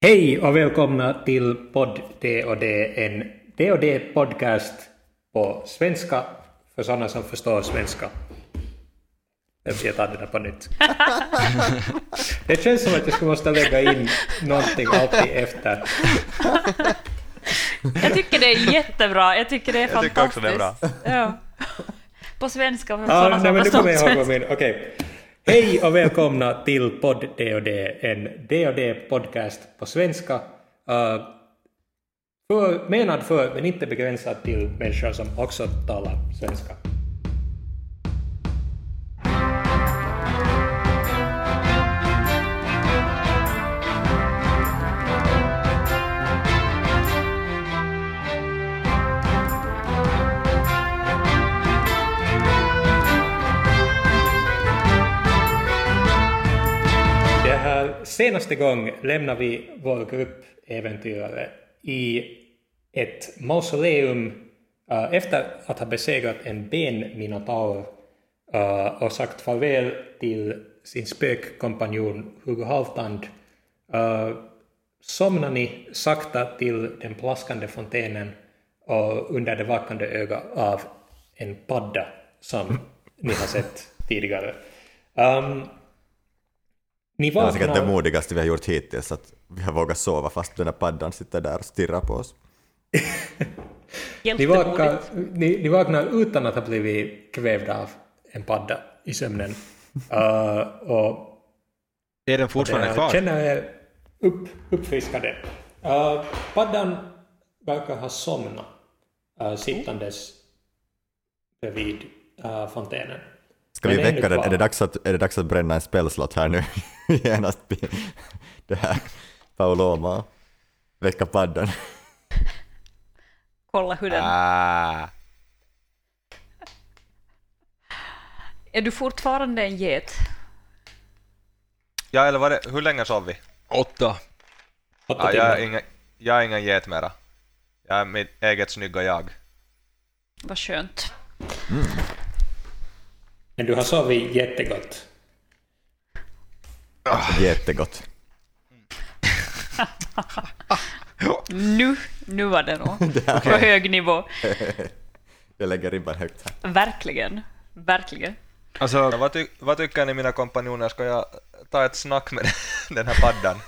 Hej och välkomna till podd D&D, en D&D podcast på svenska för sådana som förstår svenska. Jag tar det där på nytt. Det känns som att jag skulle måste lägga in någonting alltid efter. Jag tycker det är jättebra. Jag tycker det är Jag tycker också fantastiskt. det är bra. Ja. På svenska för Ja, sådana nej, som men du förstår svenska. vad min... Hej och välkomna till podd D&D, en D&D podcast på svenska. Uh, för, menad för, men inte begränsad till människor som också talar svenska. Senaste gång lämnar vi vår grupp äventyrare i ett mausoleum uh, efter att ha besegrat en benminotaur uh, och sagt farväl till sin spökkompanjon Hugo Halvtand uh, somnar ni sakta till den plaskande fontänen och under det vakande ögat av en padda som ni har sett tidigare. Um, ni Det var säkert det vaknar... modigaste vi har gjort hittills, att vi har vågat sova fast den där paddan sitter där och stirrar på oss. Ni vaknar, ni, ni vaknar utan att ha blivit kvävda av en padda i sömnen. Uh, och Är den fortfarande kvar? känner er upp, uppfriskade. Uh, paddan verkar ha somnat uh, sittandes bredvid uh, fontänen. Ska Men vi väcka den? Är det, dags att, är det dags att bränna en spelslott här nu? Genast. Det här. Paoloma. Väcka paddan. Kolla hur den... Ah. Är du fortfarande en get? Ja, eller var det, hur länge sov vi? Åtta. Åtta Ja, jag, timmar. är ingen, jag är ingen get mera. Jag är mitt eget snygga jag. Vad skönt. Men du har sovit jättegott. Jättegott. Nu, nu var det nog på hög nivå. Jag lägger ribban högt här. Verkligen. Verkligen. Alltså, Ja, vad, ty, vad tycker ni mina kompanjoner? Ska jag ta ett snack med den här paddan?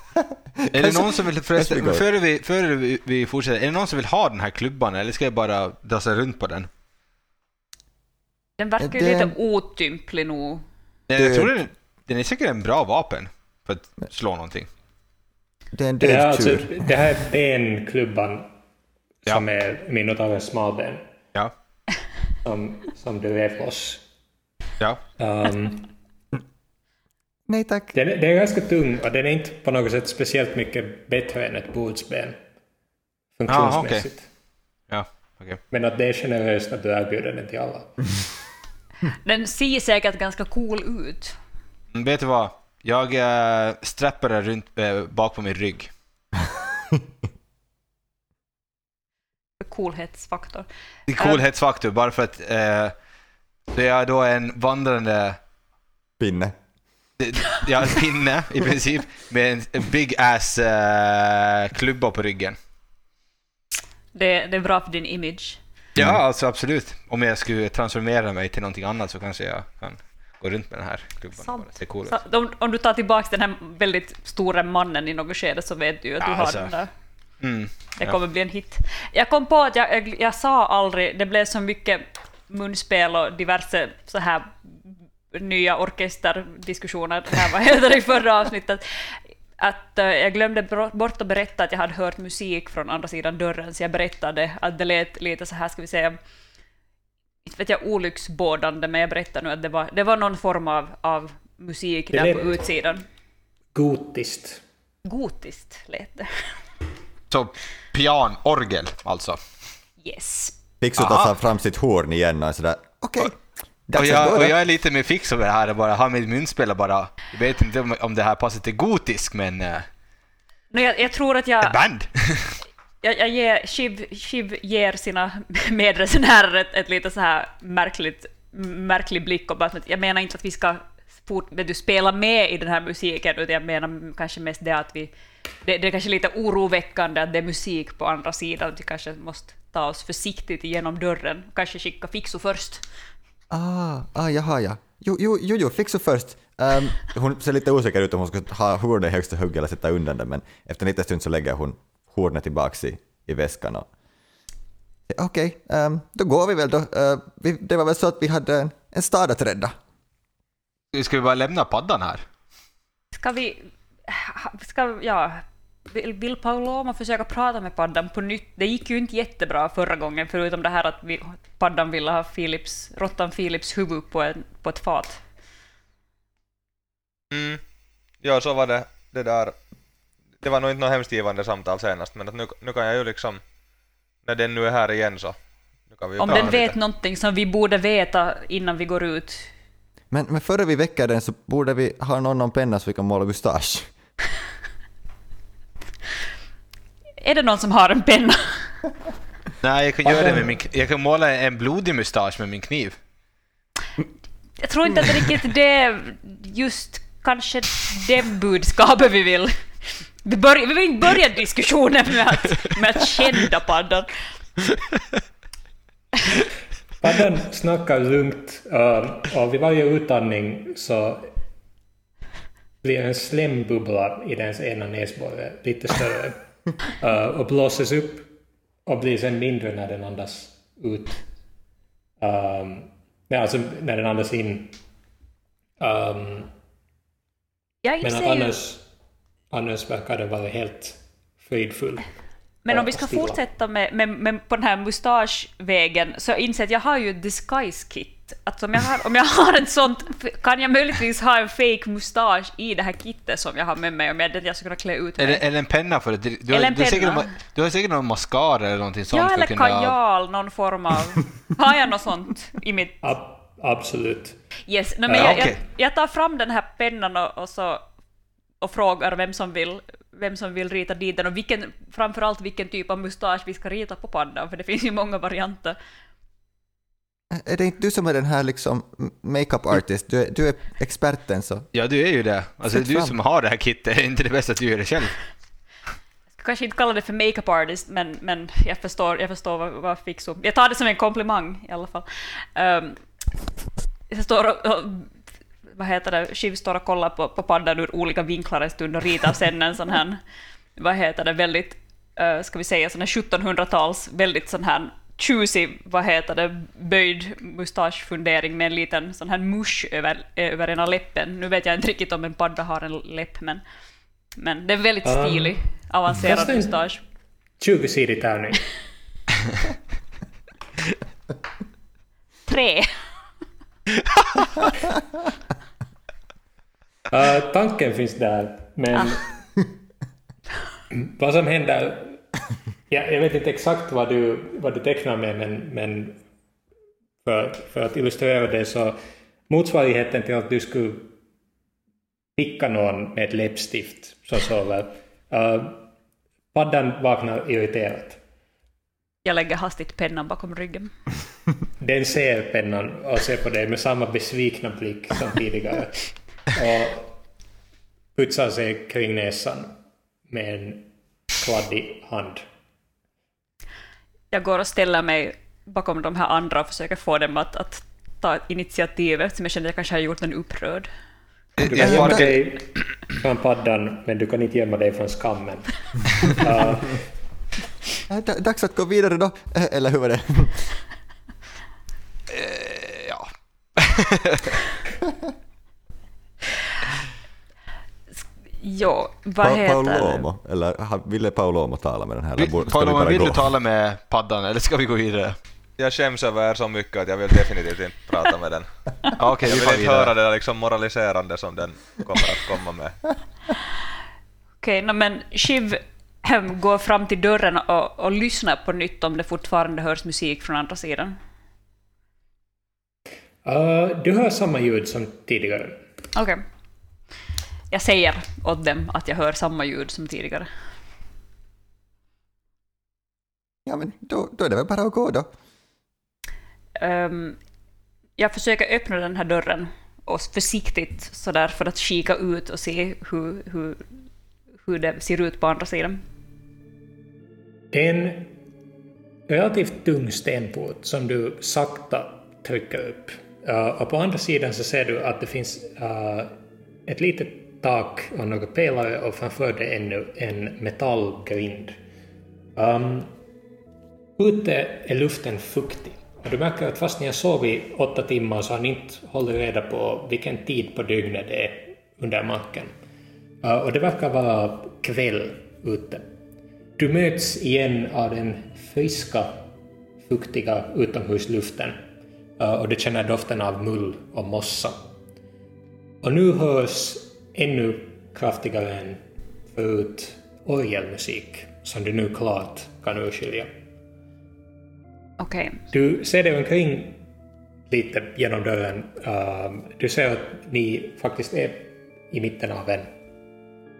är det någon som vill, förresten, före vi, före vi, vi fortsätter, är det någon som vill ha den här klubban eller ska jag bara dassa runt på den? Den verkar ju Den- lite otymplig nog. Nej, Jag Det- tror den, den är säkert en bra vapen för att slå någonting. Det är en Det här, död alltså, det här är benklubban Ja. som är minotaurens smalben. Ja. Som, som du rev loss. Ja. Um, Nej tack. den, är- den är ganska tung och den är inte på något sätt speciellt mycket bättre än ett bordsben. Funktionsmässigt. Ja, okej. Men att det är generöst att du erbjuder den till alla. Den ser säkert ganska cool ut. Men Vet du vad? Jag äh, strappar den runt äh, bak på min rygg. Coolhetsfaktor. Det är coolhetsfaktor bara för att äh, det är då en vandrande Pinne. ja, en pinne i princip med en, en big ass äh, klubba på ryggen. Det, det är bra för din image. Ja, alltså absolut. Om jag skulle transformera mig till någonting annat så kanske jag kan gå runt med den här klubban. se cool ut. Om, om du tar tillbaka den här väldigt stora mannen i något skede så vet du ju att du Ja, har alltså. den där. Mm. Det Ja. kommer bli en hit. Jag kom på att jag, jag, jag sa aldrig, det blev så mycket munspel och diverse så här nya orkesterdiskussioner, det här vad heter det i förra avsnittet, att eh, jag glömde bort att berätta att jag hade hört musik från andra sidan dörren, så jag berättade att det lät lite så här, ska vi säga, inte vet jag, olycksbådande, men jag berättar nu att det var, det var någon form av, av musik Det där på utsidan. Gotiskt. Gotiskt lät det. Så pian, orgel alltså. Yes. Aha. tar fram sitt horn igen och är sådär okej. Och jag, och jag är lite mer fix över det här, bara har mitt munspel och bara, jag vet inte om, om det här passar till gotisk, men uh, No, jag, jag tror att jag... ett band. jag, jag ger, Shiv, Shiv ger sina medresenärer ett, ett lite så här märkligt, märklig blick och bara att jag menar inte att vi ska fort, du, spela med i den här musiken, utan jag menar kanske mest det att vi... Det, det är kanske lite oroväckande att det är musik på andra sidan, att vi kanske måste ta oss försiktigt igenom dörren, kanske skicka Fixo först. Ah, ah jaha ja. Jo, jo, jo, jo Fixo först. Um, hon ser lite osäker ut om hon ska ha hornet i högsta hugg eller sätta undan det, men efter en liten stund så lägger hon hornet tillbaks i, i väskan. och- Okej, ehm, då går vi väl då. Eh, vi, det var väl så att vi hade en, en stad att rädda. Ska vi bara lämna paddan här? Ska vi... Ska, ja, vill, vill Pauloma försöka prata med paddan på nytt? Det gick ju inte jättebra förra gången, förutom det här att vi, paddan ville ha Philips, råttan Philips huvud på, en, på ett fat. Mm. Ja, så var det, det där. Det var nog inte något hemskt givande samtal senast, men att nu, nu kan jag ju liksom, när den nu är här igen så, nu kan vi ju Om den vet lite. någonting som vi borde veta innan vi går ut. Men, men före vi väcker den så borde vi ha någon någon penna så vi kan måla mustasch. Är det någon som har en penna? Nej, jag kan göra det med min... Jag kan måla en blodig mustasch med min kniv. Jag tror inte att det riktigt det är just kanske det budskapet vi vill. Vi, börjar, vi vill inte börja diskussionen med att, med att kända paddan. Paddan snackar lugnt uh, och vid varje utandning så blir en slembubbla i dens ena näsborre lite större uh, och blåses upp och blir sen mindre när den andas ut. Um, nej, alltså när den andas in. Um, men att annars, annars verkar den vara helt fridfull. men om vi ska stilla. fortsätta med, med, med på den här mustaschvägen så inser jag att jag har ju ett disguise kit. Att om jag har, om jag har ett sånt, kan jag möjligtvis ha en fake mustasch i det här kittet som jag har med mig om jag, jag ska kunna klä ut mig. Eller, eller en penna för det. Du, du, Eller har, en du, säkert, penna. någon- du har säkert någon mascara eller någonting sånt. ja, för eller kunna- kajal, någon form av... Har jag något sånt i mitt... Ab- absolut. Yes, no, men Ja, jag, okej. jag, jag tar fram den här pennan och, och, så, och frågar vem som, vill, vem som vill rita dit den och vilken, framförallt vilken typ av mustasch vi ska rita på paddan, för det finns ju många varianter. Är det inte du som är den här liksom makeup artist? Du är, du är experten så. Ja, du är ju det. Alltså, Sätt du fram. som har det här kittet, är inte det bästa att du gör det själv? Jag ska kanske inte kalla det för makeup artist, men, men jag förstår, jag förstår vad, vad Fixo... Jag tar det som en komplimang i alla fall. Um, jag står och, och vad heter det, Shiv står och kollar på, på paddan ur olika vinklar en stund och ritar sen en sån här, vad heter det, väldigt, uh, ska vi säga sån här 1700-tals, väldigt sån här choosy, vad heter det, böjd mustaschfundering med en liten sån här musch över, över ena läppen. Nu vet jag inte riktigt om en padda har en läpp, men, men det är väldigt Um, stilig, avancerad fast det- mustasch. 20-sidig tärning. Tre. Uh, tanken finns där, men vad som händer... Ja, jag vet inte exakt vad du, vad du tecknar med, men, men för, för att illustrera det så motsvarigheten till att du skulle picka någon med ett läppstift som sover. Uh, paddan vaknar irriterat. Jag lägger hastigt pennan bakom ryggen. Den ser pennan och ser på dig med samma besvikna blick som tidigare. Och putsar sig kring näsan med en kladdig hand. Jag går och ställer mig bakom de här andra och försöker få dem att, att ta initiativet, som jag känner att jag kanske har gjort en upprörd. Du Jag kan gömma sparkar- dig från paddan, men du kan inte gömma dig från skammen. Uh, da- Dags att gå vidare då, Eh, eller hur var det? Eh, ja. Jo, vad Pa- heter Paolomo, eller ville Paolomo tala med den här? Vi, vi vill gå? du tala med paddan eller ska vi gå vidare? Jag skäms över er så mycket att jag vill definitivt inte prata med den. Okej, Jag vi vill får inte höra vidare. det där liksom moraliserande som den kommer att komma med. Okej, no, men Shiv hem, går fram till dörren och, och lyssnar på nytt om det fortfarande hörs musik från andra sidan. uh, du hör samma ljud som tidigare. Okej. Jag säger åt dem att jag hör samma ljud som tidigare. Ja, men då, då är det väl bara att gå då. Ehm, jag försöker öppna den här dörren och försiktigt sådär för att kika ut och se hur, hur, hur det ser ut på andra sidan. Det är en relativt tung stenport som du sakta trycker upp. Uh, och på andra sidan så ser du att det finns uh, ett litet tak och några pelare och framför det ännu en metallgrind. Ehm, um, ute är luften fuktig och du märker att fast ni har sovit åtta timmar så har ni inte hållit reda på vilken tid på dygnet det är under marken. Uh, och det verkar vara kväll ute. Du möts igen av den friska, fuktiga utomhusluften uh, och du känner doften av mull och mossa. Och nu hörs ännu kraftigare än förut orgelmusik som du nu klart kan urskilja. Okej. Du ser dig omkring lite genom dörren. Uh, du ser att ni faktiskt är i mitten av en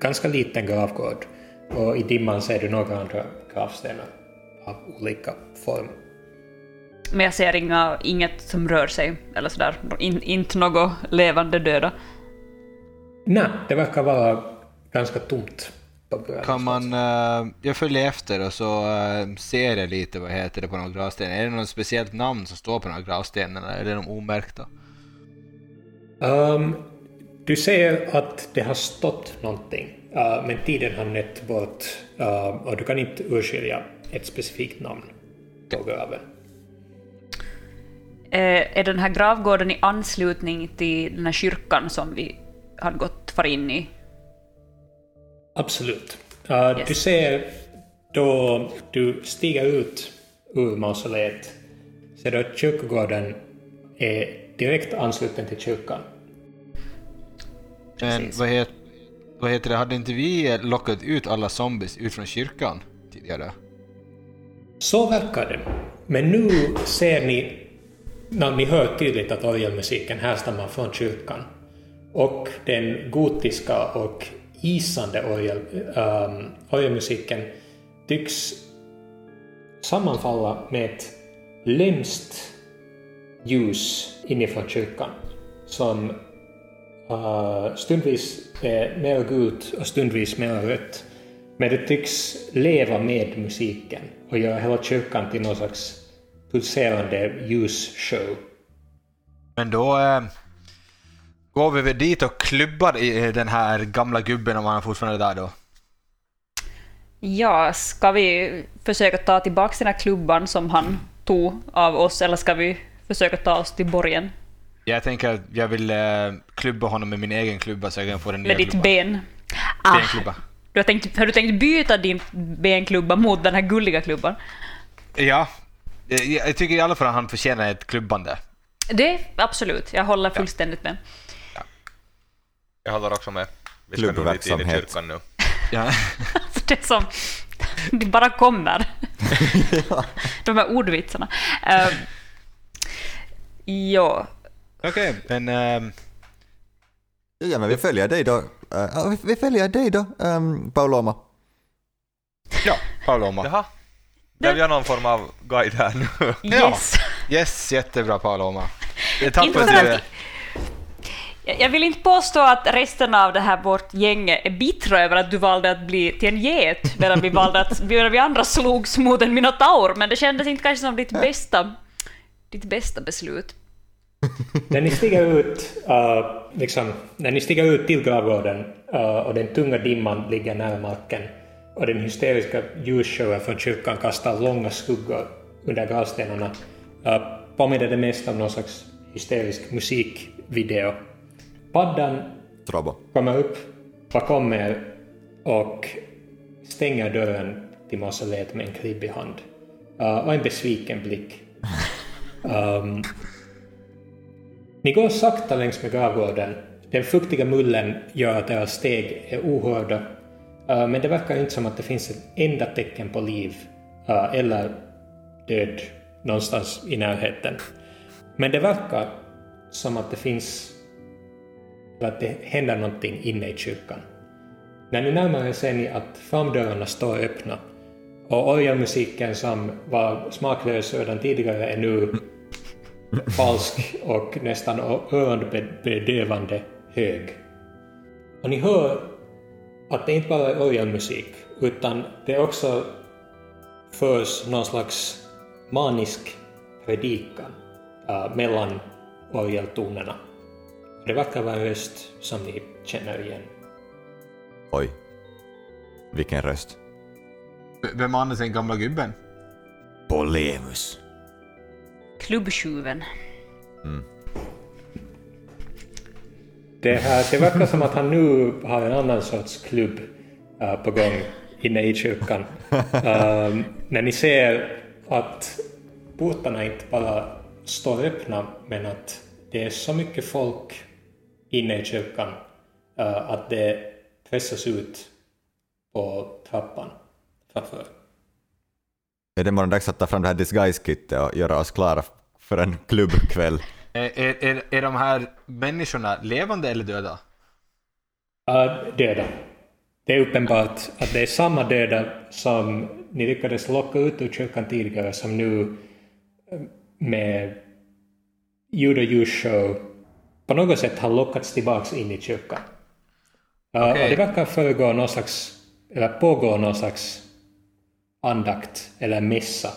ganska liten gravgård och i dimman ser du några andra gravstenar av olika form. Men jag ser inga, inget som rör sig, eller sådär. In, inte något levande döda. Nej, det verkar vara ganska tomt. Kan man, eh, jag följer efter och så eh, ser jag lite vad heter det på några gravstenar. Är det något speciellt namn som står på några gravstenarna eller är de omärkta? Um, du ser att det har stått någonting, uh, men tiden har nött bort uh, och du kan inte urskilja ett specifikt namn på graven. Är den här gravgården i anslutning till den här kyrkan som vi hade gått för in i? Absolut. Uh, Yes. Du ser då du stiger ut ur mausoleet, ser du att kyrkogården är direkt ansluten till kyrkan. Men Precis. vad, het, vad heter det, hade inte vi lockat ut alla zombies ut från kyrkan tidigare? Så verkar det. Men nu ser ni, när ni hör tydligt att orgelmusiken härstammar från kyrkan. Och den gotiska och isande ähm, orgelmusiken tycks sammanfalla med ett lömskt ljus inifrån kyrkan som uh, stundvis är mer gult och stundvis mer rött. Men det tycks leva med musiken och göra hela kyrkan till någon slags pulserande ljusshow. Men då äh, går vi väl dit och klubbar i eh, den här gamla gubben om han är fortfarande där då. Ja, ska vi försöka ta tillbaka den här klubban som han tog av oss, eller ska vi försöka ta oss till borgen Jag tänker att jag vill eh, klubba honom med min egen klubba så jag kan få den nya med ditt klubban. ben? Ah, Benklubba. du har, tänkt, har du tänkt byta din benklubba mot den här gulliga klubban? Ja, Eh, jag jag tycker i alla fall att han förtjänar ett klubbande. Det, absolut. Jag håller fullständigt med. Jag håller också med. Vi ska nog dit in i kyrkan nu. Ja. Det som... Det bara kommer. De här ordvitsarna. Uh, ja. Okej, men ehm, Ja, men vi följer dig då. Ja, vi- vi följer dig då, um, Pauloma. ja, Paloma. Jaha. Blev jag någon form av guide här nu? Ja. Yes. Yes, jättebra Paloma. Tack Inte för att- jag vill inte påstå att resten av det här vårt gäng är bittra över att du valde att bli till en get medan vi valde att medan vi andra slogs mot en minotaur, men det kändes inte kanske som ditt bästa, ditt bästa beslut. När ni stiger ut, uh, liksom, när ni stiger ut till gravgården uh, och den tunga dimman ligger nära marken och den hysteriska ljusshowen från kyrkan kastar långa skuggor under gravstenarna uh, påminner det mest om någon slags hysterisk musikvideo. Paddan Trobo. kommer upp bakom er och stänger dörren till mausoleet med en kribbig hand. Uh, och en besviken blick. Um, ni går sakta längs med gravgården. Den fuktiga mullen gör att deras steg är ohörda. Uh, men det verkar inte som att det finns ett enda tecken på liv uh, eller död någonstans i närheten. Men det verkar som att det finns att det händer någonting inne i kyrkan. När ni närmar er ser ni att framdörrarna står öppna och orgelmusiken som var smaklös redan tidigare är nu falsk och nästan öronbedövande hög. Och ni hör att det inte bara är orgelmusik, utan det också förs någon slags manisk predikan äh, mellan orgeltonerna. Det verkar vara en röst som ni känner igen. Oj. Vilken röst. V- Vem annars den gamla gubben? Polemus. Klubbtjuven. Det, här, det verkar som att han nu har en annan sorts klubb äh, på gång inne i kyrkan. Ähm, när ni ser att portarna inte bara står öppna men att det är så mycket folk inne i kyrkan äh, att det pressas ut på trappan framför. Är det morgon dags att ta fram det här disguise-kittet och göra oss klara för en klubbkväll? Är, är, är, de här människorna levande eller döda? Äh, döda. Det är uppenbart att det är samma döda som ni lyckades locka ut ur kyrkan tidigare som nu eh, med ljud och ljusshow på något sätt har lockats tillbaks in i kyrkan. Äh, Okej. Och det verkar föregå någon slags, eller pågå någon slags andakt eller mässa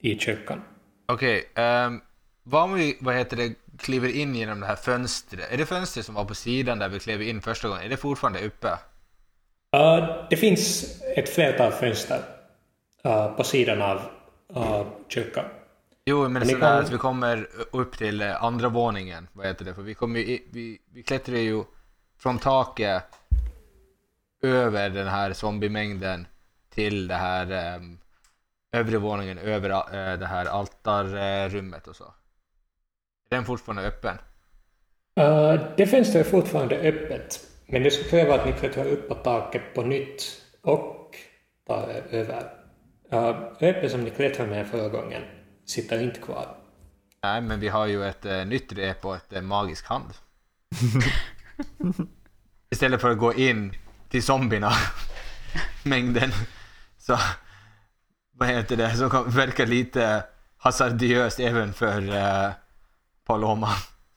i kyrkan. Okej, ehm, vad om vi vad heter det, kliver in genom det här fönstret? Är det fönstret som var på sidan där vi klev in första gången? Är det fortfarande uppe? Uh, det finns ett flertal fönster uh, på sidan av uh, kyrkan. Jo, men ni sådär kan- att vi kommer upp till eh, andra våningen, vad heter det? För vi, kommer ju, vi, vi klättrar ju från taket över den här zombiemängden till det här um, övre våningen över eh, det här altarrummet och så. Är den fortfarande öppen? Uh, det fönstret är fortfarande öppet, men det skulle kräva att ni klättrar upp på taket på nytt och tar er över. Uh, repet som ni klättrade med förra gången sitter inte kvar. Nej, men vi har ju ett eh, nytt rep och ett eh, magisk hand. Istället för att gå in till zombierna, mängden, så vad heter det, som kan- verkar lite hasardiöst även för eh, Paloma.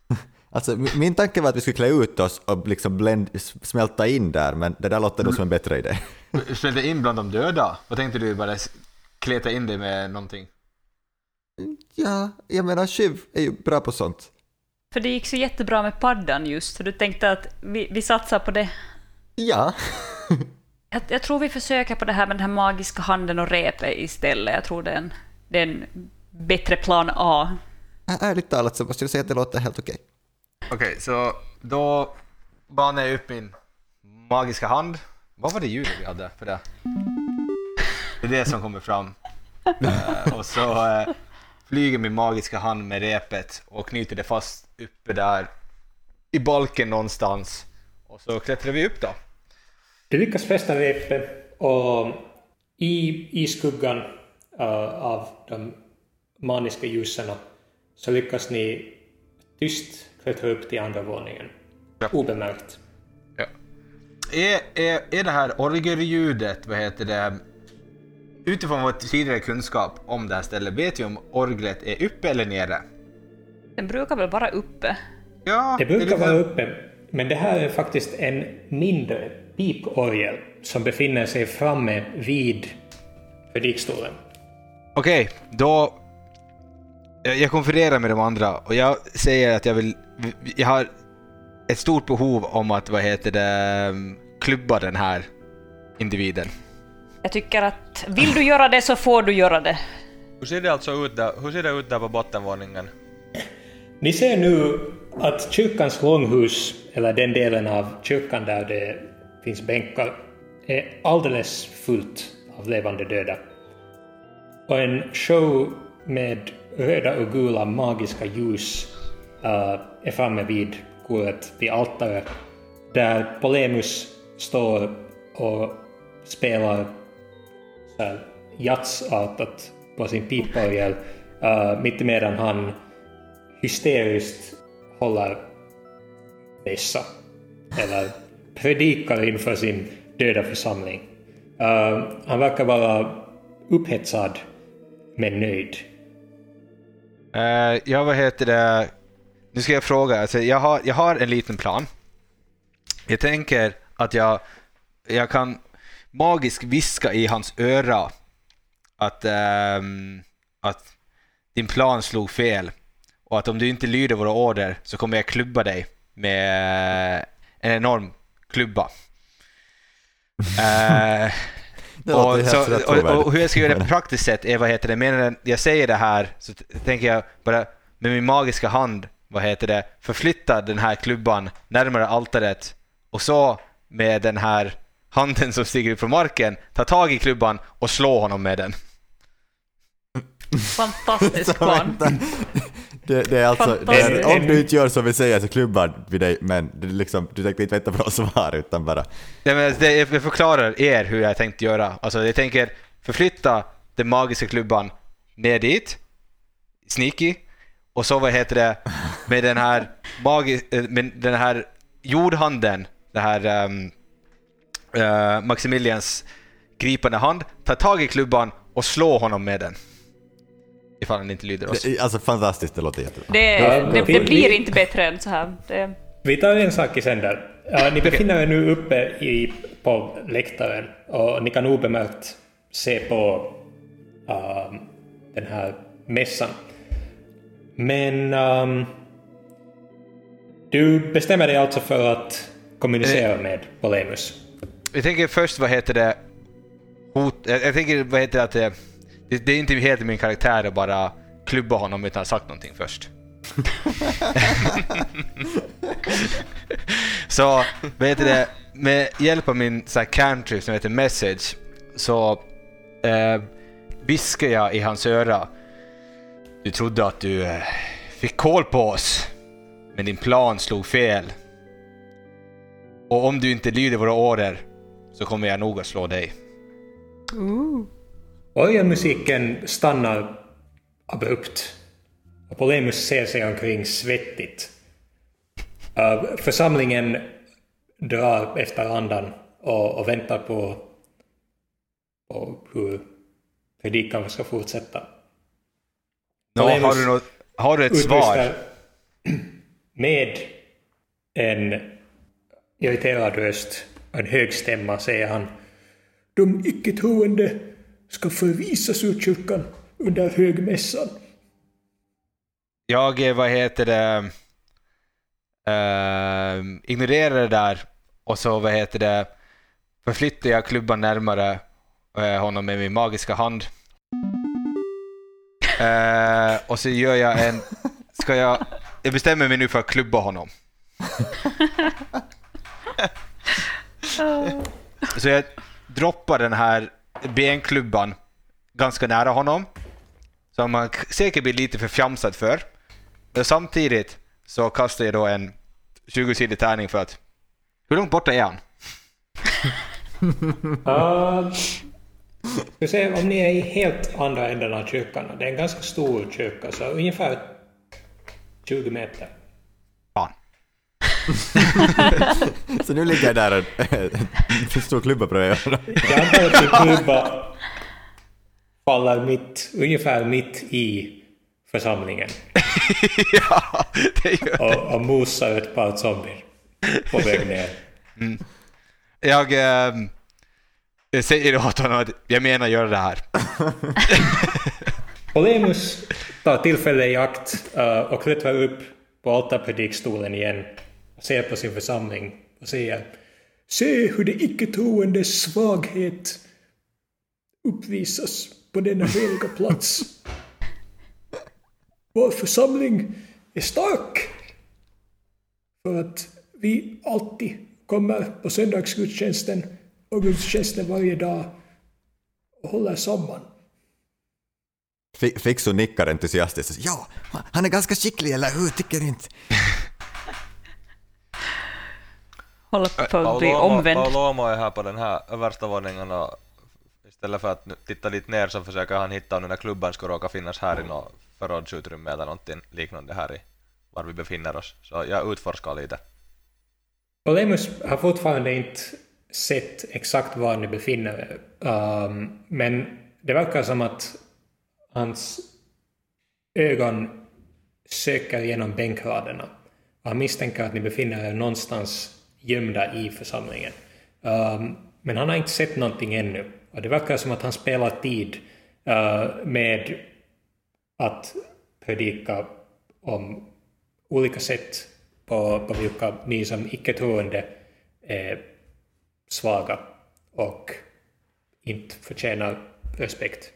Alltså, min tanke var att vi skulle klä ut oss och liksom blend, smälta in där, men det där låter nog som en bättre idé. Ställde in bland de döda. Vad tänkte du bara kleta in dig med någonting? Ja, jag menar Shiv är ju bra på sånt. För det gick så jättebra med paddan just, så du tänkte att vi, vi satsar på det. Ja. Jag, jag tror vi försöker på det här med den här magiska handen och repet istället. Jag tror det är en, det är en bättre plan A. Ärligt talat så måste jag säga att det låter helt okej. Okej, så då banar jag upp min magiska hand. Vad var det ljudet vi hade för det? Det är det som kommer fram. Eh, och så eh, flyger min magiska hand med repet och knyter det fast uppe där i balken någonstans. Och så klättrar vi upp då. Du lyckas fästa repet och i, i skuggan uh, av de maniska ljusen så lyckas ni tyst klättra upp till andra våningen. Ja. Obemärkt. Ja. Är, är, är det här orgelljudet, vad heter det, utifrån vår tidigare kunskap om det här stället, vet vi om orglet är uppe eller nere? Den brukar väl vara uppe? Ja, Det brukar är lite- vara uppe, men det här är faktiskt en mindre piporgel som befinner sig framme vid predikstolen. Okej, då... Jag jag konfererar med de andra och jag säger att jag vill... Jag har ett stort behov om att, vad heter det, klubba den här individen. Jag tycker att vill du göra det så får du göra det. Hur ser det alltså ut där, hur ser det ut där på bottenvåningen? Ni ser nu att kyrkans långhus, eller den delen av kyrkan där det finns bänkar, är alldeles fullt av levande döda. Och en show med röda och gula magiska ljus uh, är framme vid koret, vid altaret, där Polemus står och spelar Äh, jazzartat på sin piporgel uh, äh, mittemellan han hysteriskt håller mässa eller predikar inför sin döda församling. Uh, han verkar vara upphetsad men nöjd. Uh, ja, vad heter det? Nu ska jag fråga. Alltså, jag, har, jag har en liten plan. Jag tänker att jag, jag kan magiskt viska i hans öra att, ehm, att din plan slog fel och att om du inte lyder våra order så kommer jag klubba dig med en enorm klubba. Låter och, så, och, och hur jag ska göra det praktiskt sett är vad heter det, medan jag säger det här så tänker jag bara med min magiska hand, vad heter det, förflytta den här klubban närmare altaret och så med den här handen som stiger upp från marken, ta tag i klubban och slå honom med den. Fantastisk vänta. Det, det är alltså, det är, om du inte gör som vi säger så klubbar vi dig, men det är liksom, du tänkte inte vänta på något svar utan bara... Nej, men det, jag förklarar er hur jag tänkt göra. Alltså jag tänker förflytta den magiska klubban ner dit, sneaky, och så vad heter det, med den här, magi, eh, med den här jordhanden, det här um, Maximilians gripande hand, ta tag i klubban och slå honom med den. Ifall han inte lyder oss. Det, alltså fantastiskt, det låter jättebra. Det, det, det blir inte bättre än så här. Det, Vi tar en sak i sänder. Ja, ni befinner er nu uppe i, på läktaren och ni kan obemärkt se på um, den här mässan. Men um, du bestämmer dig alltså för att kommunicera med Polemus. Jag tänker först, vad heter det, hot, jag, tänker, vad heter det, att det, det, det är inte helt min karaktär att bara klubba honom utan att ha sagt någonting först. så, vad heter det, med hjälp av min så här, cantrip som heter message så eh, viskar jag i hans öra. Du trodde att du eh, fick koll på oss, men din plan slog fel. Och om du inte lyder våra order så kommer jag nog att slå dig. Orgelmusiken stannar abrupt och Polemus ser sig omkring svettigt. Uh, församlingen drar efter andan och, och väntar på, på hur predikan ska fortsätta. Nå, har, du något, har du ett svar? Med en irriterad röst och en hög stämma säger han De icke-troende ska förvisas ur kyrkan under högmässan. Jag, eh, vad heter det, uh, ignorerar det där och så, vad heter det, förflyttar jag klubban närmare eh, honom med min magiska hand. Eh, och så gör jag en, ska jag, jag bestämmer mig nu för att klubba honom. Så jag droppar den här benklubban ganska nära honom. Som han säkert blir lite för fjamsad för. Men samtidigt så kastar jag då en 20-sidig tärning för att... Hur långt borta är han? Um, uh, ska om ni är i helt andra änden av kyrkan. Det är en ganska stor kyrka, så ungefär 20 meter. Så nu ligger jag där och en stor klubba bredvid öronen. Jag antar att din klubba faller mitt, ungefär mitt i församlingen ja, det gör och, och mosar ett par zombier på väg ner. Jag, ehm, jag säger då åt honom att jag menar göra det här. Polemus tar tillfället i akt eh, och klättrar upp på altarpredikstolen igen ser på sin församling och säger Se hur det icke-troendes svaghet uppvisas på denna heliga plats. Vår församling är stark för att vi alltid kommer på söndagsgudstjänsten och gudstjänsten varje dag och håller samman. Fixo nickar entusiastiskt. Ja, han är ganska skicklig, eller hur? Tycker inte? Håller på att bli omvänd. Paolomo är här på den här översta våningen och istället för att titta lite ner så försöker han hitta om den där klubban skulle råka finnas här i något förrådsutrymme eller någonting liknande här i var vi befinner oss. Så jag utforskar lite. Olemus har fortfarande inte sett exakt var ni befinner er. Um, men det verkar som att hans ögon söker genom bänkraderna. Han misstänker att ni befinner er någonstans gömda i församlingen. Um, men han har inte sett någonting ännu. Och det verkar som att han spelar tid uh, med att predika om olika sätt på, på vilka ni som icke-troende är svaga och inte förtjänar respekt.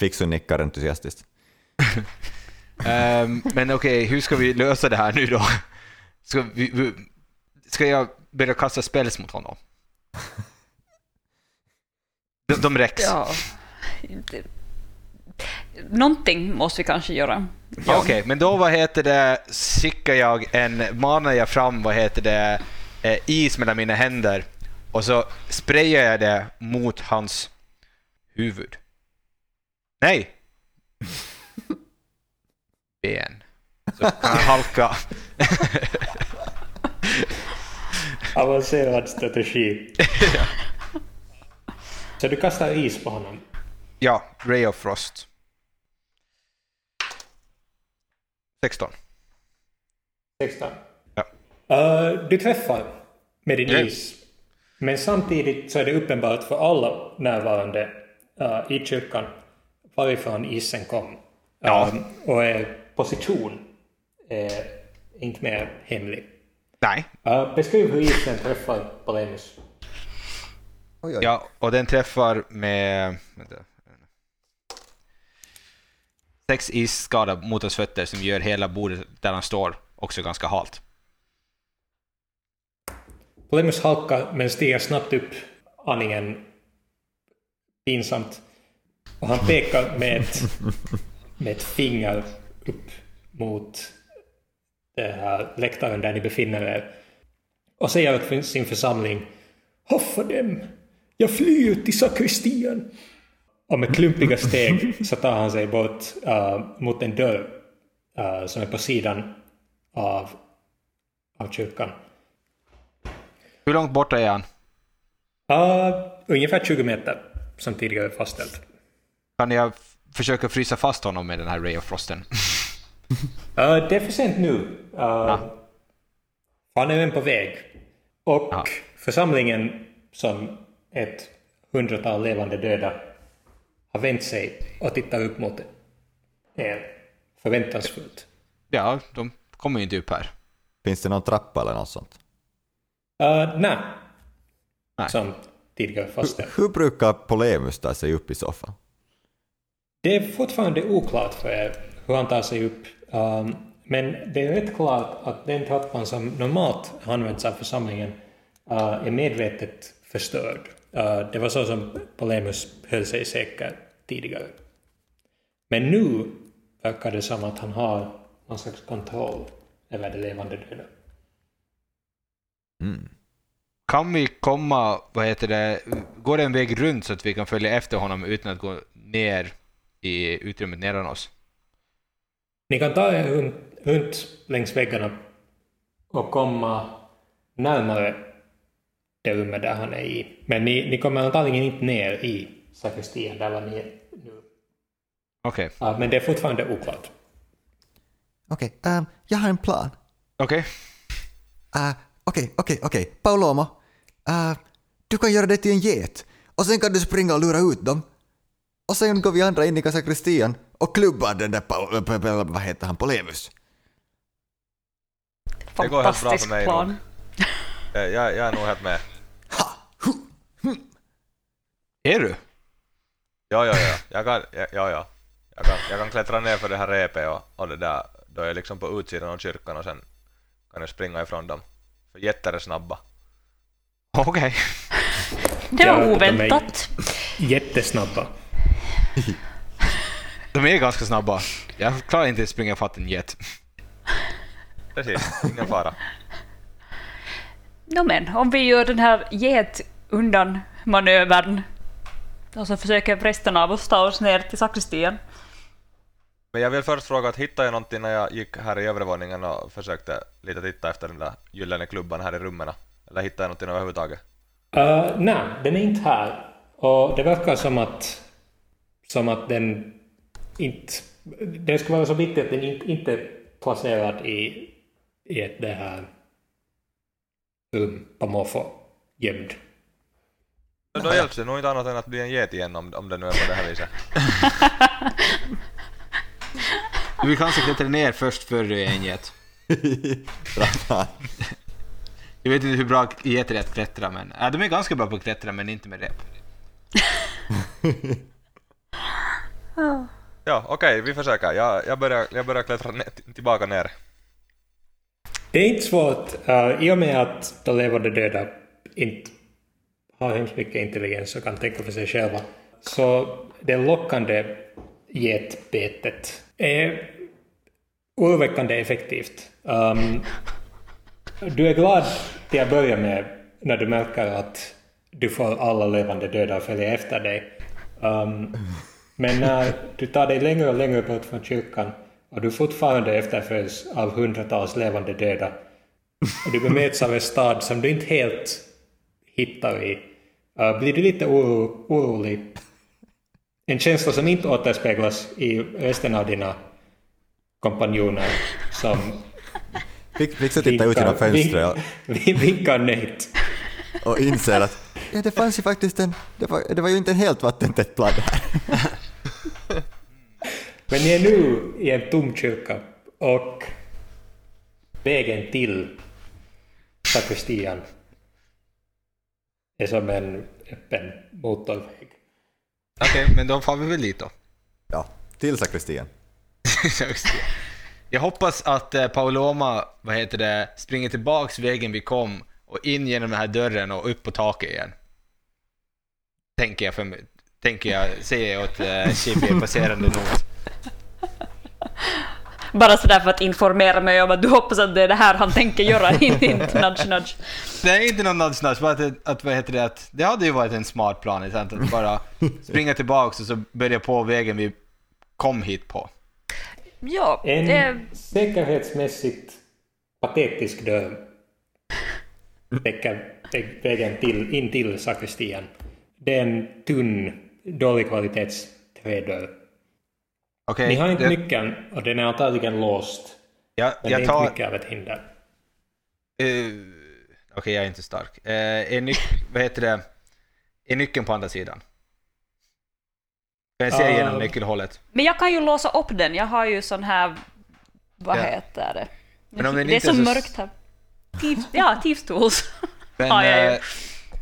Fixu nickar entusiastiskt. Ehm, men okej, hur ska vi lösa det här nu då? Ska, vi, vi, ska jag börja kasta spels mot honom? De, de räcks. Ja. Någonting måste vi kanske göra. Ja, Okej, men då vad heter det, skickar jag en, manar jag fram vad heter det, eh, is mellan mina händer och så sprayar jag det mot hans huvud. Nej! Ben. Så kan han halka. Avancerad strategi. Så du kastar is på honom. Ja, Ray of Frost. 16. 16. Ja. Uh, du träffar med din is. Men samtidigt så är det uppenbart för alla närvarande uh, i kyrkan varifrån isen kom. Ja. Um, och er position är inte mer hemlig. Nej. Uh, beskriv hur isen träffar. Oj, oj. Ja, och den träffar med... Vänta. Sex isskada mot hans fötter som gör hela bordet där han står också ganska halt. Polemius halkar men stiger snabbt upp, aningen pinsamt. Och han pekar med ett, med ett finger upp mot den här läktaren där ni befinner er. Och säger åt sin församling Hoffa dem! Jag flyr till sakristian! Och med klumpiga steg så tar han sig bort uh, mot en dörr uh, som är på sidan av, av kyrkan. Hur långt borta är han? Uh, ungefär 20 meter, som tidigare fastställt. Kan jag försöka frysa fast honom med den här Ray of Frosten? Uh, det är för sent nu. Uh, Han är på väg. Och Ja. församlingen, som ett hundratal levande döda, har vänt sig och tittar upp mot er förväntansfullt. Ja, de kommer ju inte upp här. Finns det någon trappa eller något sånt? Uh, nej. Nej. Som tidigare fastställt. Hur brukar Polemus ta sig upp i fall? Det är fortfarande oklart för er hur han tar sig upp. Um, men det är rätt klart att den trappan som normalt används av församlingen uh, är medvetet förstörd. Uh, det var så som Polemus höll sig säker tidigare. Men nu verkar det som att han har någon slags kontroll över det levande döda. Mm. Kan vi komma, vad heter det, går det en väg runt så att vi kan följa efter honom utan att gå ner i utrymmet nedan oss? Ni kan ta er runt, runt längs väggarna och komma närmare det rummet där han är i. Men ni, ni kommer antagligen inte ner i sakristian där var ni är nu. Okej, Ja, men det är fortfarande oklart. Okej, ehm, jag har en plan. okej. Uh, Okej, okej, okej. Paulomo. Uh, du kan göra det till en get. Och sen kan du springa och lura ut dem. Och sen går vi andra in i sakristian och klubbar den där vad heter han, Polemus. Det går helt bra för Fantastisk mig plan. nog. Eh, Jag, jag är nog helt med. Ha! Hu! Är du? Ja, ja, ja. Jag kan, ja, ja, ja. Jag kan, jag kan klättra ner för det här repet och, och det där. Då är jag liksom på utsidan av kyrkan och sen kan jag springa ifrån dem. För jätter är snabba. Okej. Det Ja, var de är- oväntat. Jättesnabba. De är ganska snabba. Jag klarar inte att springa fatt en jet. Precis, ingen fara. No, men om vi gör den här get undan manövern och så försöker resten av oss ta oss ner till sakristian. Men jag vill först fråga att hittade jag någonting när jag gick här i övervåningen och försökte lite titta efter den där gyllene klubban här i rummen? Eller hittade jag någonting överhuvudtaget? Uh, nej, den är inte här. Och det verkar som att, som att den inte... Den skulle vara så viktig att den inte, inte placerad i, i ett det här rum på måfå, gömd. Då hjälps det nog inte annat än att bli en get igen om, om det nu är på det här viset. Du vill kanske klättra ner först för du är en get. Jag vet inte hur bra geter är att klättra, men ja, de är ganska bra på att klättra, men inte med rep. Ja, okej, vi försöker. Jag, jag, börjar, jag börjar klättra ner, tillbaka ner. Det är inte svårt, uh, i och med att de levande döda inte har hemskt mycket intelligens och kan tänka för sig själva, så det lockande getbetet är oroväckande effektivt. Um, du är glad till att börja med när du märker att du får alla levande döda att följa efter dig. Um, men när du tar dig längre och längre bort från kyrkan och du fortfarande efterföljs av hundratals levande döda och du bemöts av en stad som du inte helt hittar i, uh, blir du lite oro, orolig. En känsla som inte återspeglas i resten av dina kompanjoner som Fick, fick titta ut genom fönstret och, vink, vinkar nejt. och inser att ja, det fanns ju faktiskt en... Det var, det var ju inte en helt vattentät pladd här. Men ni är nu i en tom kyrka och vägen till sakristian är som en öppen motorväg. Okej, men då får vi väl dit då. Ja, till sakristian. Jag hoppas att eh, Pauloma, vad heter det, springer tillbaks vägen vi kom och in genom den här dörren och upp på taket igen. Tänker jag, för, mig- tänker jag, säger jag åt eh, Chibi passerande not. Bara sådär för att informera mig om att du hoppas att det är det här han tänker göra, inte inte nudge nudge. Nej, inte någon nudge nudge, bara att, att, vad heter det, att det hade ju varit en smart plan, sant? att bara springa tillbaks och så börja på vägen vi kom hit på. Ja, En det... säkerhetsmässigt patetisk dörr täcker vä- vägen till, in till sakristian. Det är en tunn, dålig kvalitets trädörr. Okej, Ni har inte det- nyckeln och den är antagligen låst. jag, Men det är jag inte tar... mycket av ett hinder. Uh, Okej, jag är inte stark. Uh, är, nyc vad heter det? är nyckeln på andra sidan? Kan jag se Ah. igenom nyckelhålet? Men jag kan ju låsa upp den, jag har ju sån här... Vad Ja. heter det? Men om den det är så så- mörkt här. Thieves, ja, Thieves Tools. Men, Ja, ja, ja.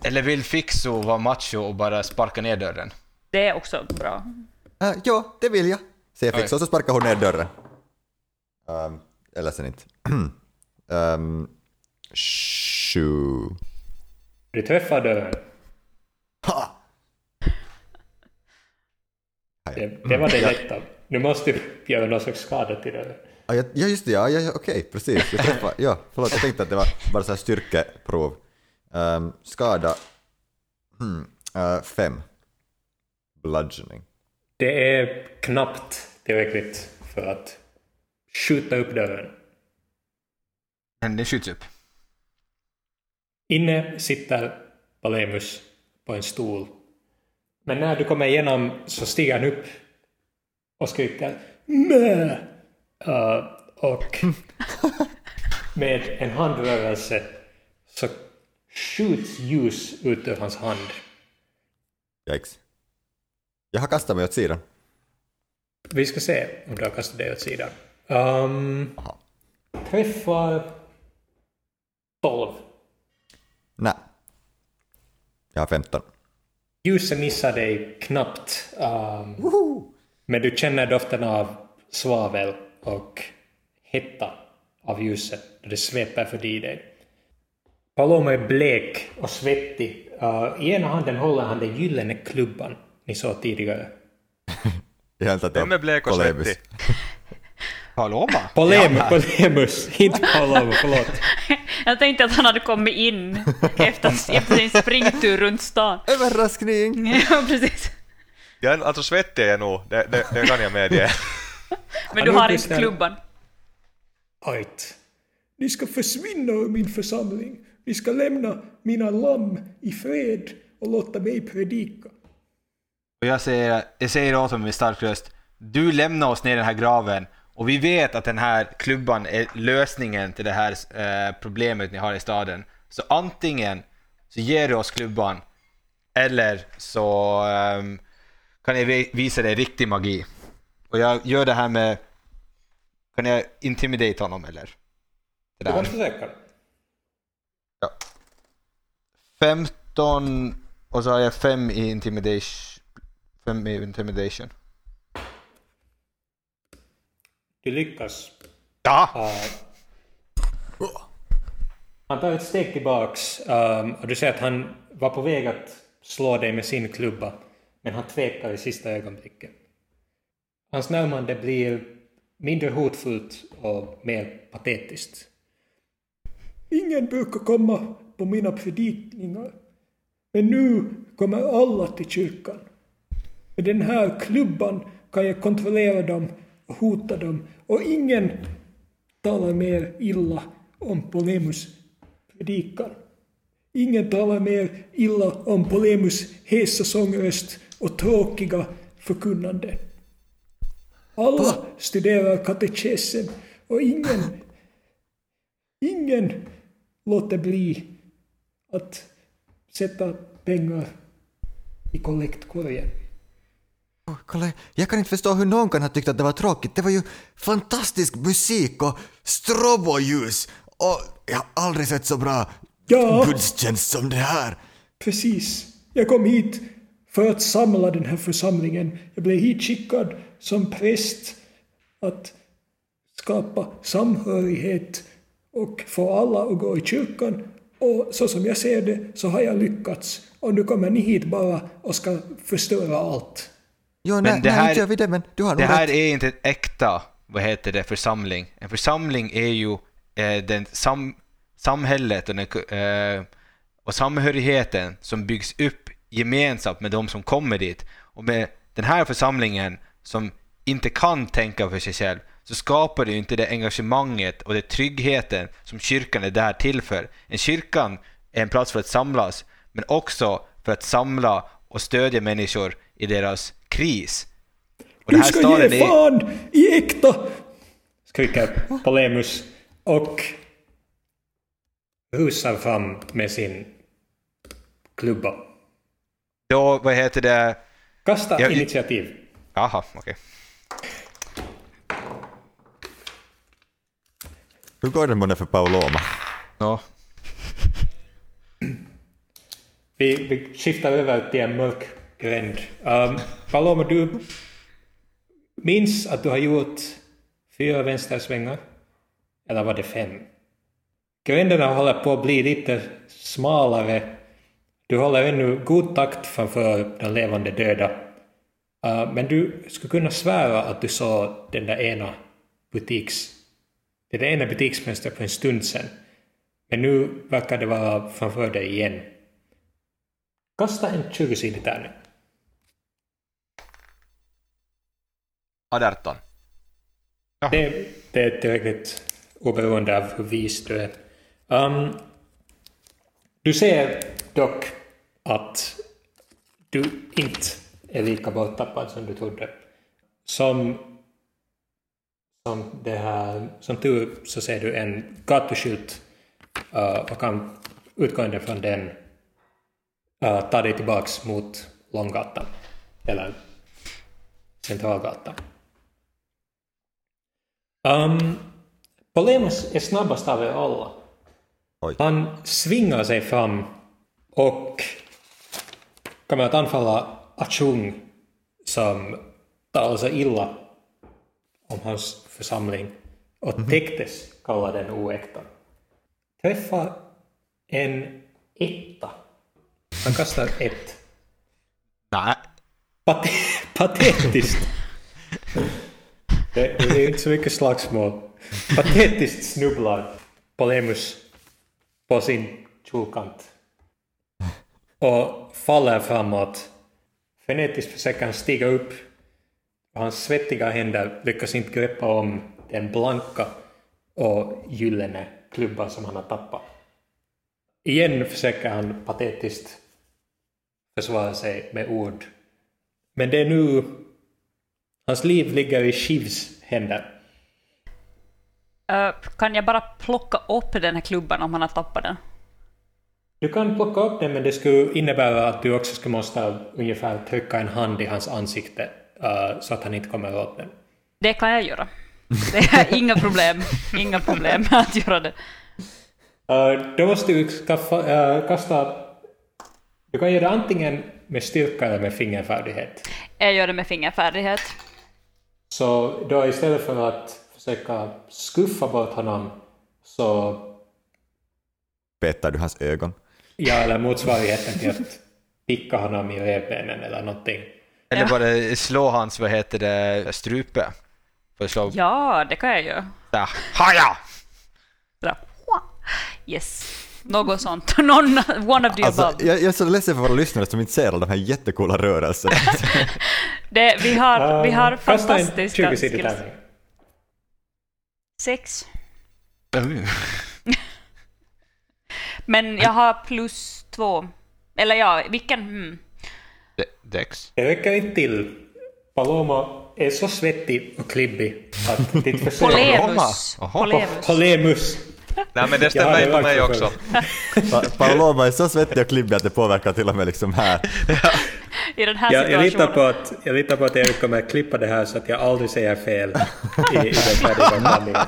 Eller vill Fixo vara macho och bara sparka ner dörren? Det är också bra. Uh, ja, det vill jag. Säger Oj. Fix och så sparkar hon ner dörren. Um, eller sen inte. um, sju. Du träffar dörren. Ha! Det, det var det lätta. Nu måste du göra någon slags skada till dörren. Ja, jag- just det. Ja, ja, ja, okej, precis. Jag träffade, ja, förlåt, jag tänkte att det var bara så här styrkeprov. Um, skada hmm, uh, fem. Bludgeoning. Det är knappt tillräckligt för att skjuta upp dörren. Men den skjuts upp. Inne sitter Palemus på en stol. Men när du kommer igenom så stiger han upp och skriker Mö! Uh, och med en handrörelse så skjuts ljus ut ur hans hand. Yikes. Jag har kastat mig åt sidan. Vi ska se om du har kastat dig åt sidan. Um, Aha. träffar 12. Nej. Jag har 15. Ljuset missar dig knappt. Um, men du känner doften av svavel och hetta av ljuset då det sveper förbi dig. Palomo är blek och svettig. Uh, I ena handen håller han den gyllene klubban ni såg tidigare. Jag Vem är blek och svettig? Paloma? Polem, Ja, Polemus, inte Palomo, förlåt. Jag tänkte att han hade kommit in efter, efter sin springtur runt stan. Överraskning! Ja, precis. Ja, alltså svettig är jag nog, det, det, det kan jag medge. Men du har inte klubban. Ajt. Ni ska försvinna ur min församling. Ni ska lämna mina lamm i fred och låta mig predika. Och jag säger, jag säger åt honom med stark röst. Du lämnar oss ner i den här graven Och vi vet att den här klubban är lösningen till det här eh, problemet ni har i staden. Så antingen så ger du oss klubban eller så ehm, kan jag vi- visa dig riktig magi. Och jag gör det här med... Kan jag intimidate honom eller? Det Du kan där. Försöka. 15 och så har jag 5 i intimidation. 5 i intimidation. Du lyckas. Ja! Uh, han tar ett steg tillbaks um, och du ser att han var på väg att slå dig med sin klubba, men han tvekar i sista ögonblicket. Hans närmande blir mindre hotfullt och mer patetiskt. Ingen brukar komma på mina predikningar, men nu kommer alla till kyrkan. Med den här klubban kan jag kontrollera dem och hota dem och ingen talar mer illa om Polemus predikan. Ingen talar mer illa om Polemus hesa sångröst och tråkiga förkunnande. Alla studerar katekesen och ingen, ingen låter bli att sätta pengar i kollektkorgen. Kolla, jag kan inte förstå hur någon kan ha tyckt att det var tråkigt. Det var ju fantastisk musik och stroboljus och jag har aldrig sett så bra Ja. gudstjänst som det här. Precis. Jag kom hit för att samla den här församlingen. Jag blev hitskickad som präst att skapa samhörighet och få alla att gå i kyrkan. Och så som jag ser det så har jag lyckats. Och nu kommer ni hit bara och ska förstöra allt. Jo, Men nej, det nej, här- inte gör vi det, men du har Det här rätt. är inte ett äkta, vad heter det, församling. En församling är ju eh, den sam, samhället och, den, eh, och samhörigheten som byggs upp gemensamt med de som kommer dit. Och med den här församlingen som inte kan tänka för sig själv så skapar det ju inte det engagemanget och det tryggheten som kyrkan är där till för. En kyrkan är en plats för att samlas, men också för att samla och stödja människor i deras kris. Och Du här ska ge är- fan i äkta! Skriker Polemus och rusar fram med sin klubba. Då, vad heter det? Kasta Jag- initiativ. Jaha, okej. Hur går det månne för Pauloma? Nå, Vi, vi skiftar över till en mörk gränd. Um, Paloma, du minns att du har gjort fyra vänstersvängar? Eller var det fem? Gränderna håller på att bli lite smalare. Du håller ännu god takt framför den levande döda. Uh, men du skulle kunna svära att du såg den där ena butiks... Det där ena butiksfönstret för en stund sedan. Men nu verkar det vara framför dig igen. Kasta en 20-sidig tärning. 18. Det, det är tillräckligt oberoende av hur vis du är. Um, du ser dock att du inte är lika borttappad som du trodde. Som, som, det här, som tur så ser du en gatuskylt uh, och kan utgående från den uh, ta dig tillbaks mot Långgatan. Eller Centralgatan. Um, Polemus är snabbast av er alla. Oj. Han svingar sig fram och kommer att anfalla Achung som talar så illa om hans församling och Tektes kallar den oäkta. Träffar en etta. Han kastar ett. nej. Pat patetiskt. Det, det är inte så mycket slagsmål. Patetiskt snubblar Polemus på sin kjolkant. Och faller framåt. Frenetiskt försöker han stiga upp. Och hans svettiga händer lyckas inte greppa om den blanka och gyllene klubban som han har tappat. Igen försöker han patetiskt försvara sig med ord. Men det är nu... Hans liv ligger i Shivs händer. Eh, kan jag bara plocka upp den här klubban om han har tappat den? Du kan plocka upp den men det skulle innebära att du också skulle måste ungefär trycka en hand i hans ansikte uh, så att han inte kommer åt den. Det kan jag göra. Det är inga problem. Inga problem med att göra det. Uh, då måste du skaffa, uh, kasta... Du kan göra antingen med styrka eller med fingerfärdighet. Jag gör det med fingerfärdighet. Så då istället för att försöka skuffa bort honom så... Petar du hans ögon? Ja, eller motsvarigheten till att picka honom i revbenen eller någonting. Eller Ja. bara slå hans, vad heter det, strupe. Slå... Ja, det kan jag göra. Där. Haja! Sådär. Yes. Något sånt. Någon, one of the Alltså, above. jag, jag är så ledsen för våra lyssnare som inte ser alla de här jättecoola rörelserna. Det, vi har, vi har Uh, kasta en fantastiska 20 sidor skills. Sex. Men jag har plus två. Eller ja, vilken? Hmm. Dex. Det räcker inte till. Palomo är så svettig och klibbig att ditt försök... Polemus. Polemus. Polemus. Nej men det stämmer ju på mig också också. Pa- Paloma är så svettig och klibbig att det påverkar till och med liksom här. I den här Jag, jag, litar situationen. på att, jag litar på att Erik kommer klippa det här så att jag aldrig säger fel i, i den färdiga blandningen.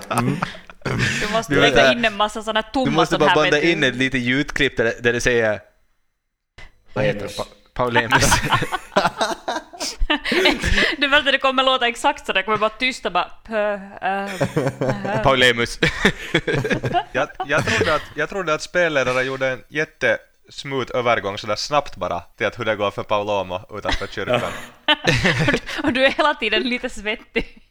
Du måste Du lägga in en massa sådana Du tomma måste sån bara banda du. in ett litet ljudklipp där, där det säger vad heter det? Pa- Paulinus. Det värsta det kommer låta exakt så det kommer bara tysta bara pö, äh. Paulinus. Jag, jag, trodde att, jag trodde att spelledaren gjorde en jättesmooth övergång sådär snabbt bara till att hur det går för Paulomo utanför kyrkan. Och du är hela tiden lite svettig.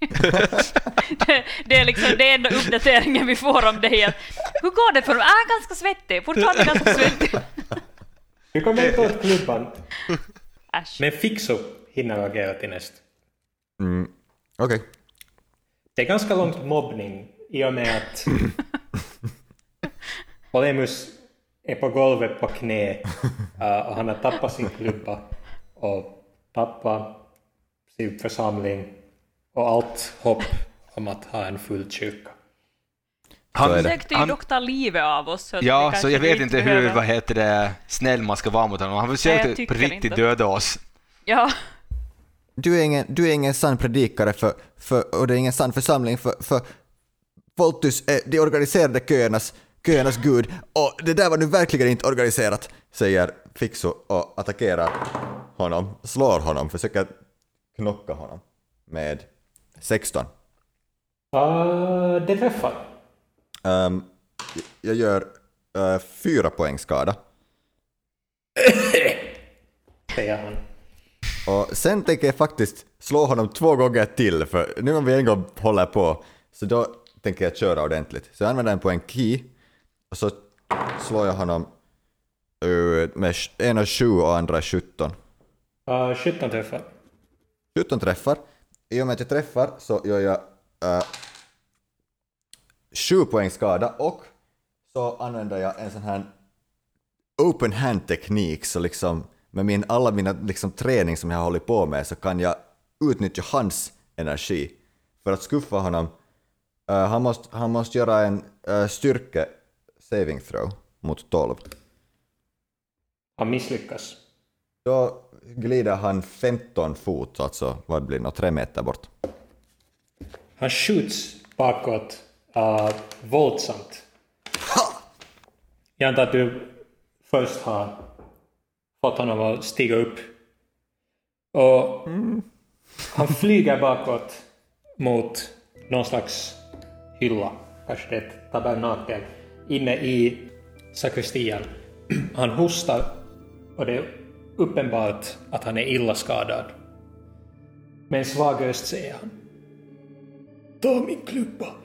det, det är liksom det enda uppdateringen vi får om dig. Hur går det för mig? Ah, ganska svettig. Fortfarande ganska svettig. Du kommer inte åt klubban. Äsch. Men Fixo hinner agera till näst. Mm. Okej. Det är ganska långt mobbning i och med att Polemus är på golvet på knä uh, och han har tappat sin klubba och tappat sin församling och allt hopp om att ha en full kyrka. Han, Så försökte ju han- dock ta livet av oss. Så ja, så jag vet inte hur, behöver- vad heter det, snäll man ska vara mot honom. Han Nej, försökte tycker på riktigt inte. döda oss. Ja, Du, är ingen, du är ingen sann predikare för, för, och det är ingen sann församling för, för Voltus är de organiserade köernas, köernas gud och det där var nu verkligen inte organiserat, säger Fixo och attackerar honom, slår honom, försöker knocka honom med 16. Uh, det träffar. Ehm, jag gör uh, fyra poäng skada. säger han. Och sen tänker jag faktiskt slå honom två gånger till, för nu om vi en gång håller på, så då tänker jag köra ordentligt. Så jag använder en poäng key, och så slår jag honom uh, med ena 7 och andra 17. Uh, 17 träffar. 17 träffar. I och med att jag träffar så gör jag uh, 7 poäng skada och så använder jag en sån här open hand-teknik så liksom med min, alla mina liksom, träning som jag har hållit på med så kan jag utnyttja hans energi för att skuffa honom. Uh, han, måste, han måste göra en uh, styrke saving throw mot 12. Han misslyckas. Då glider han 15 fot, alltså vad blir det, nå, tre meter bort. Han skjuts bakåt uh, våldsamt. Jag antar att du först har fått honom att stiga upp. Och han flyger bakåt mot någon slags hylla, kanske ett tabernakel, inne i sakristian. Han hostar och det är uppenbart att han är illa skadad. Med en svag röst säger han Ta min klubba.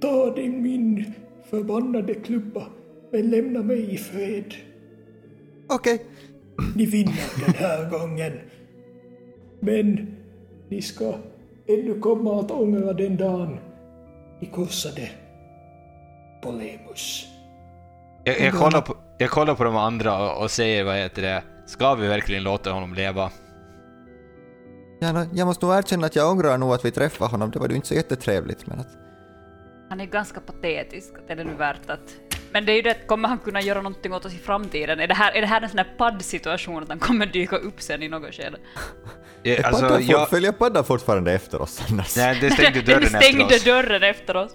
Ta din min förbannade klubba, men lämna mig i fred. Okej. Ni vinner den här gången. Men ni ska ännu komma att ångra den dagen ni korsade Polemus. Jag, jag, kollar på, jag kollar på de andra och, och säger vad heter det, ska vi verkligen låta honom leva? Jag måste nog erkänna att jag ångrar nog att vi träffade honom. Det var ju inte så jättetrevligt, men att... Han är ganska patetisk, att är det nu värt att... Men det är ju det, kommer han kunna göra någonting åt oss i framtiden? Är det här, är det här en sån här padd-situation, att han kommer dyka upp sen i något skede? Ja, Alltså, Alltså, jag, Följer paddan fortfarande efter oss annars? nej, det stängde dörren Den stängde efter oss. dörren efter oss.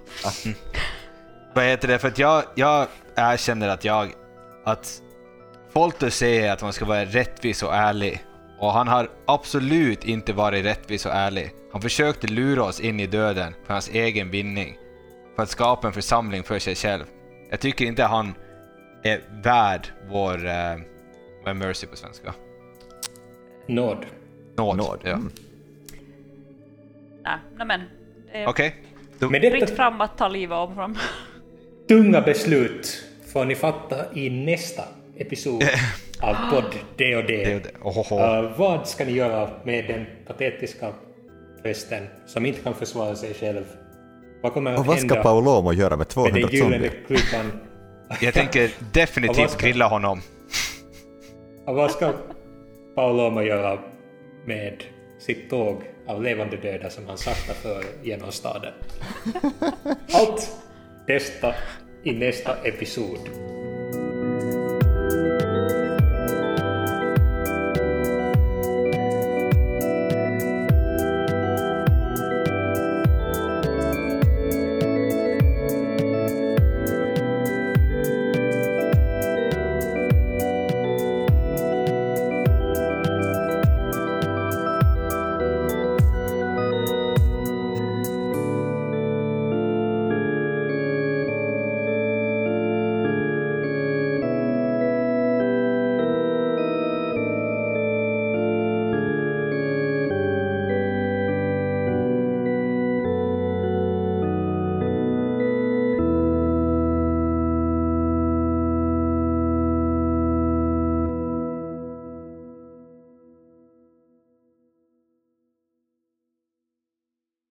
Vad heter det? För att jag, jag erkänner att jag... Att Folter säger att man ska vara rättvis och ärlig. Och han har absolut inte varit rättvis och ärlig. Han försökte lura oss in i döden för hans egen vinning. För att skapa en församling för sig själv. Jag tycker inte han är värd vår... Eh, vad är mercy på svenska? Nåd. Nåd. Nåd. Ja. Mm. Nej, nej men. Det är Okej. Då- Med fritt fram att ta livet om fram. tunga beslut får ni fatta i nästa episod av podd det och. Ohoho. Uh, vad ska ni göra med den patetiska prästen som inte kan försvara sig själv? Vad kommer att Och vad ska hända Paolomo göra med med 200 den gyllene zombier? klubban? Jag tänker definitivt ska- grilla honom. Och vad ska Paolomo göra med sitt tåg av levande döda som han sakta för genom staden? Allt detta i nästa episod.